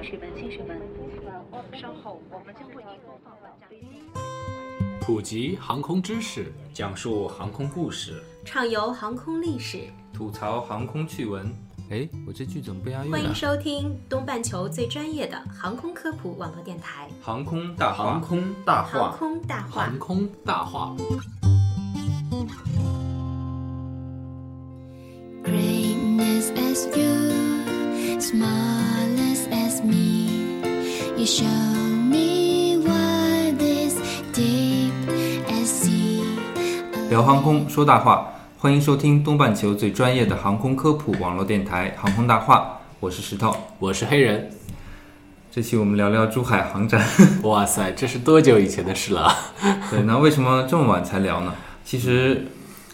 女士们、先生们，稍后我们将为您播放本站。普及航空知识，讲述航空故事，畅游航空历史，吐槽航空趣闻。哎，我这句怎么不押韵欢迎啊？收听东半球最专业的航空科普网络电台航空大话，航空大——航，空大话航。空大话。Me. You show me what is deep as sea. 聊航空说大话，欢迎收听东半球最专业的航空科普网络电台《航空大话》，我是石头。我是黑人。这期我们聊聊珠海航展。哇塞，这是多久以前的事了啊？对，那为什么这么晚才聊呢？其实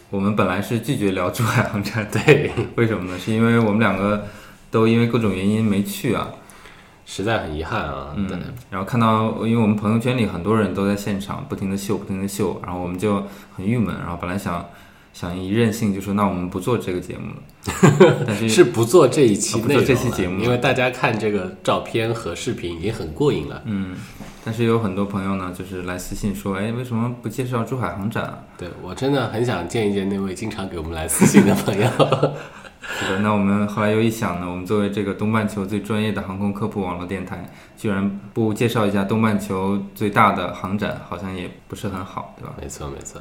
我们本来是拒绝聊珠海航展，对，为什么呢？是因为我们两个都因为各种原因没去啊。实在很遗憾啊。嗯对，然后看到，因为我们朋友圈里很多人都在现场不停的秀，不停的秀，然后我们就很郁闷，然后本来想想一任性就说那我们不做这个节目了，但是是不做这一期啊不做这期节目因为大家看这个照片和视频已经很过瘾了。嗯，但是有很多朋友呢，就是来私信说，哎，为什么不介绍珠海航展啊？对我真的很想见一见那位经常给我们来私信的朋友。是的，那我们后来又一想呢，我们作为这个东半球最专业的航空科普网络电台，居然不介绍一下东半球最大的航展，好像也不是很好，对吧？没错，没错。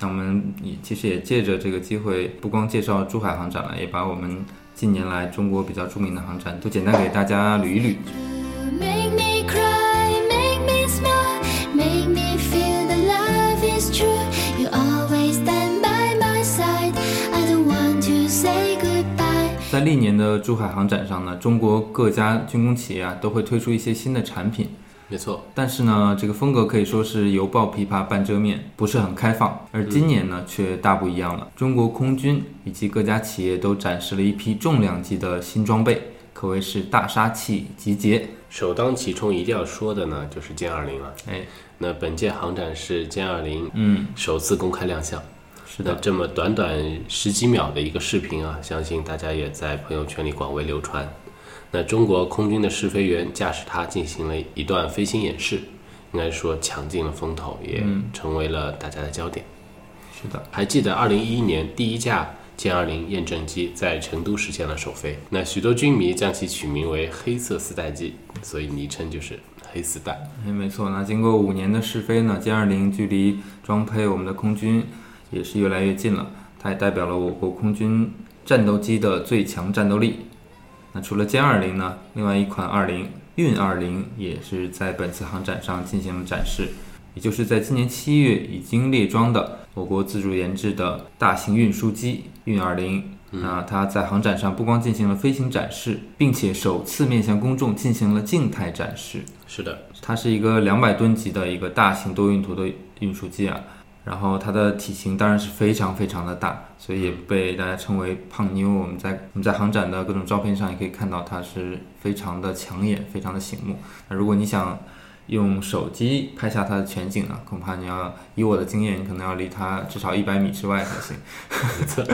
那我们也其实也借着这个机会，不光介绍珠海航展了，也把我们近年来中国比较著名的航展都简单给大家捋一捋。历年的珠海航展上呢，中国各家军工企业啊都会推出一些新的产品，没错，但是呢，这个风格可以说是犹抱琵琶半遮面，不是很开放。而今年呢，却大不一样了。中国空军以及各家企业都展示了一批重量级的新装备，可谓是大杀器集结。首当其冲一定要说的呢，就是歼二零了。哎，那本届航展是歼二零嗯，首次公开亮相。是的，这么短短十几秒的一个视频啊，相信大家也在朋友圈里广为流传。那中国空军的试飞员驾驶它进行了一段飞行演示，应该说抢尽了风头，也成为了大家的焦点。是的，还记得二零一一年第一架歼二零验证机在成都实现了首飞，那许多军迷将其取名为“黑色四代机”，所以昵称就是“黑四代哎，没错。那经过五年的试飞呢，歼二零距离装配我们的空军也是越来越近了。它也代表了我国空军战斗机的最强战斗力。那除了歼二零呢，另外一款二零运二零也是在本次航展上进行了展示，也就是在今年七月已经列装的我国自主研制的大型运输机运二零。那它在航展上不光进行了飞行展示，并且首次面向公众进行了静态展示。”。是的，它是一个两百吨级的一个大型多用途的运输机啊，然后它的体型当然是非常非常的大，所以也被大家称为胖妞。我们在我们在航展的各种照片上也可以看到它是非常的抢眼，非常的醒目。那如果你想用手机拍下它的全景呢，恐怕你要以我的经验，你可能要离它至少一百米之外才行。没错。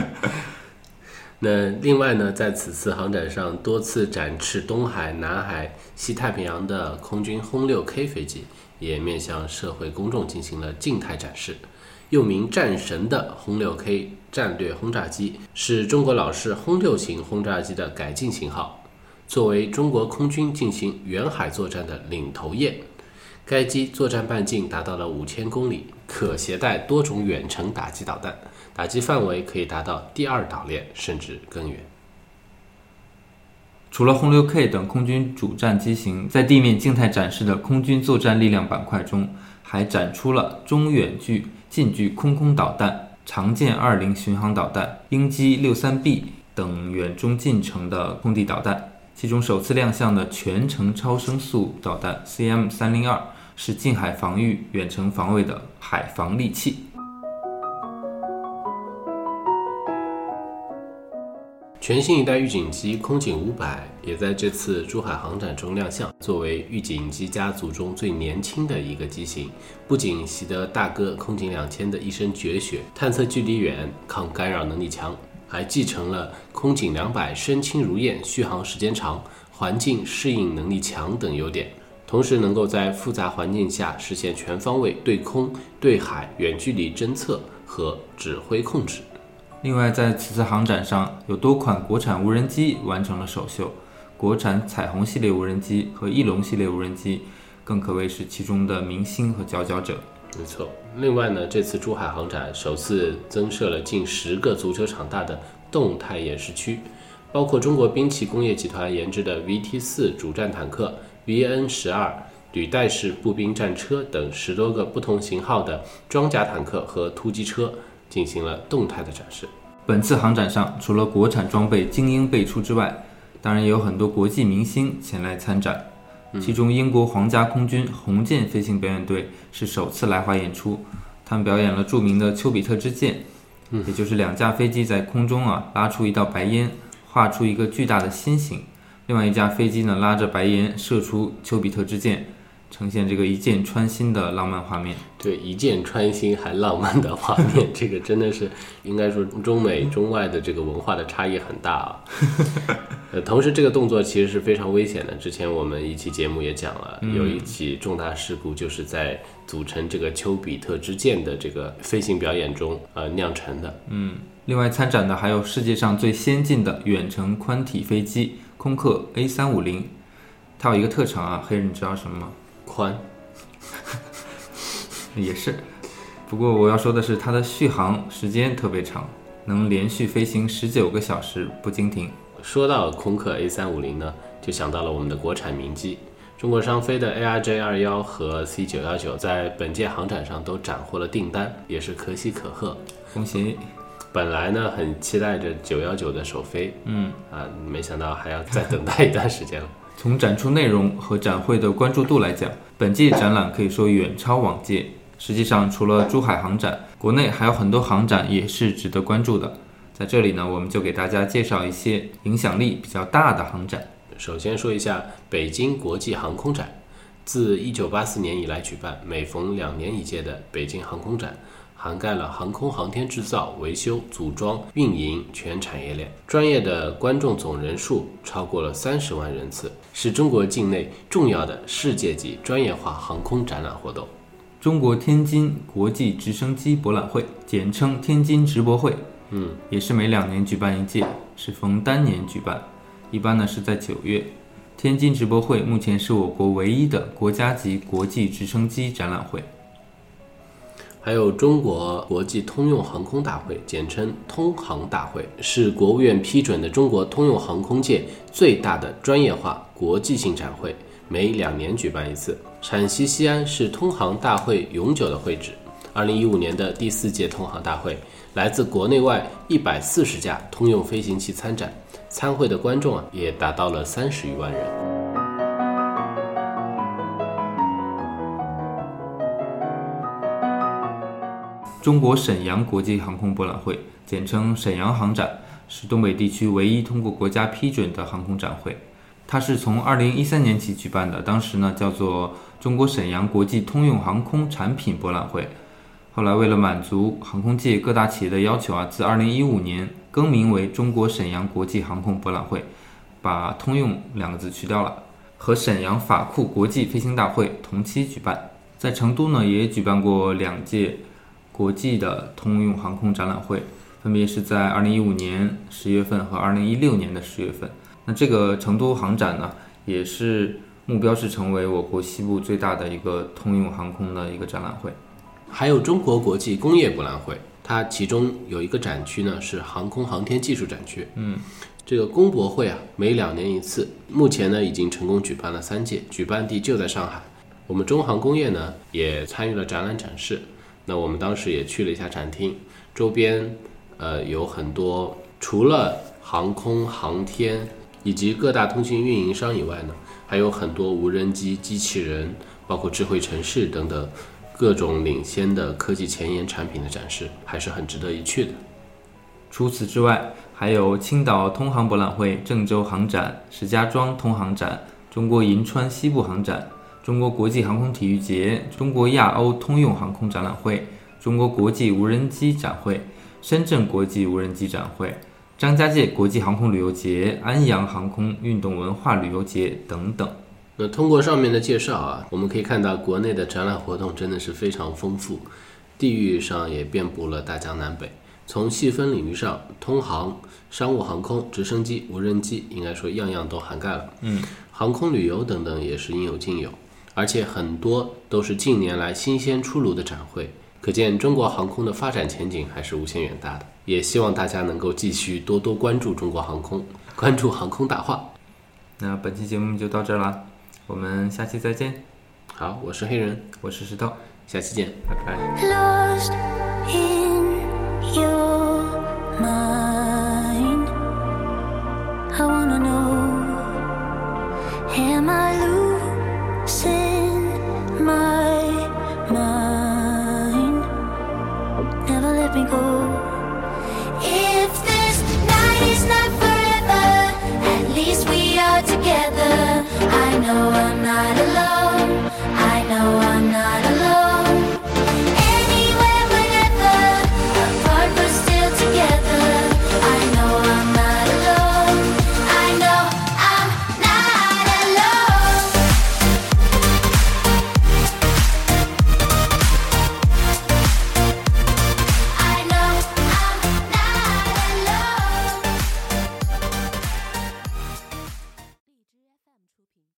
那另外呢，在此次航展上多次展翅东海、南海、西太平洋的空军轰六 K 飞机，也面向社会公众进行了静态展示。又名战神的轰六 K 战略轰炸机，是中国老式轰六型轰炸机的改进型号，作为中国空军进行远海作战的领头雁。该机作战半径达到了五千公里，可携带多种远程打击导弹，打击范围可以达到第二岛链甚至更远。除了轰六 K 等空军主战机型在地面静态展示的空军作战力量板块中，还展出了中远距、近距空空导弹、长剑二零巡航导弹、鹰击六三 B 等远中近程的空地导弹。其中首次亮相的全程超声速导弹 CM 三零二是近海防御、远程防卫的海防利器。全新一代预警机空警五百也在这次珠海航展中亮相。作为预警机家族中最年轻的一个机型，不仅习得大哥空警两千的一身绝学，探测距离远、抗干扰能力强，还继承了空警两百身轻如燕、续航时间长、环境适应能力强等优点，同时能够在复杂环境下实现全方位对空、对海远距离侦测和指挥控制。另外，在此次航展上，有多款国产无人机完成了首秀，国产彩虹系列无人机和翼龙系列无人机更可谓是其中的明星和佼佼者。没错。另外呢，这次珠海航展首次增设了近十个足球场大的动态演示区，包括中国兵器工业集团研制的 VT 四主战坦克、VN 十二履带式步兵战车等十多个不同型号的装甲坦克和突击车进行了动态的展示。本次航展上，除了国产装备精英辈出之外，当然也有很多国际明星前来参展。其中，英国皇家空军红箭飞行表演队是首次来华演出，他们表演了著名的丘比特之箭，也就是两架飞机在空中啊拉出一道白烟，画出一个巨大的心形，另外一架飞机呢拉着白烟射出丘比特之箭，呈现这个一箭穿心的浪漫画面。对，一箭穿心还浪漫的画面，这个真的是应该说中美中外的这个文化的差异很大啊。呃，同时这个动作其实是非常危险的。之前我们一期节目也讲了，有一起重大事故就是在组成这个丘比特之箭的这个飞行表演中呃酿成的。嗯，另外参展的还有世界上最先进的远程宽体飞机空客 A 三五零，它有一个特长啊，黑人你知道什么吗？宽，也是，不过我要说的是它的续航时间特别长，能连续飞行十九个小时不经停。说到空客 A 三五零呢，就想到了我们的国产名机。中国商飞的 ARJ 二幺和 C 九幺九在本届航展上都斩获了订单，也是可喜可贺。恭喜！本来呢很期待着九幺九的首飞，嗯，啊，没想到还要再等待一段时间了。从展出内容和展会的关注度来讲，本届展览可以说远超往届。实际上，除了珠海航展，国内还有很多航展也是值得关注的。在这里呢，我们就给大家介绍一些影响力比较大的航展。首先说一下北京国际航空展，自1984年以来举办，每逢两年一届的北京航空展，涵盖了航空航天制造、维修、组装、运营全产业链，专业的观众总人数超过了三十万人次，是中国境内重要的世界级专业化航空展览活动。中国天津国际直升机博览会，简称天津直博会，嗯，也是每两年举办一届，是逢单年举办，一般呢是在九月。天津直博会目前是我国唯一的国家级国际直升机展览会。还有中国国际通用航空大会，简称通航大会，是国务院批准的中国通用航空界最大的专业化国际性展会，每两年举办一次。陕西西安是通航大会永久的会址。二零一五年的第四届通航大会，来自国内外一百四十架通用飞行器参展，参会的观众啊也达到了三十余万人。中国沈阳国际航空博览会，简称沈阳航展，是东北地区唯一通过国家批准的航空展会。它是从2013年起举办的，当时呢叫做中国沈阳国际通用航空产品博览会。后来为了满足航空界各大企业的要求啊，自2015年更名为中国沈阳国际航空博览会，把“通用”两个字去掉了，和沈阳法库国际飞行大会同期举办。在成都呢，也举办过两届。国际的通用航空展览会，分别是在二零一五年十月份和二零一六年的十月份。那这个成都航展呢，也是目标是成为我国西部最大的一个通用航空的一个展览会。还有中国国际工业博览会，它其中有一个展区呢是航空航天技术展区。嗯，这个工博会啊，每两年一次，目前呢已经成功举办了三届，举办地就在上海。我们中航工业呢也参与了展览展示。那我们当时也去了一下展厅，周边呃有很多除了航空航天以及各大通信运营商以外呢，还有很多无人机、机器人，包括智慧城市等等各种领先的科技前沿产品的展示，还是很值得一去的。除此之外，还有青岛通航博览会、郑州航展、石家庄通航展、中国银川西部航展。中国国际航空体育节、中国亚欧通用航空展览会、中国国际无人机展会、深圳国际无人机展会、张家界国际航空旅游节、安阳航空运动文化旅游节等等。那通过上面的介绍啊，我们可以看到国内的展览活动真的是非常丰富，地域上也遍布了大江南北。从细分领域上，通航、商务航空、直升机、无人机，应该说样样都涵盖了。嗯，航空旅游等等也是应有尽有，而且很多都是近年来新鲜出炉的展会，可见中国航空的发展前景还是无限远大的。也希望大家能够继续多多关注中国航空，关注航空大话。那本期节目就到这儿啦，我们下期再见。好，我是黑人，我是石头，下期见。拜拜。lost in your mind. I wanna know,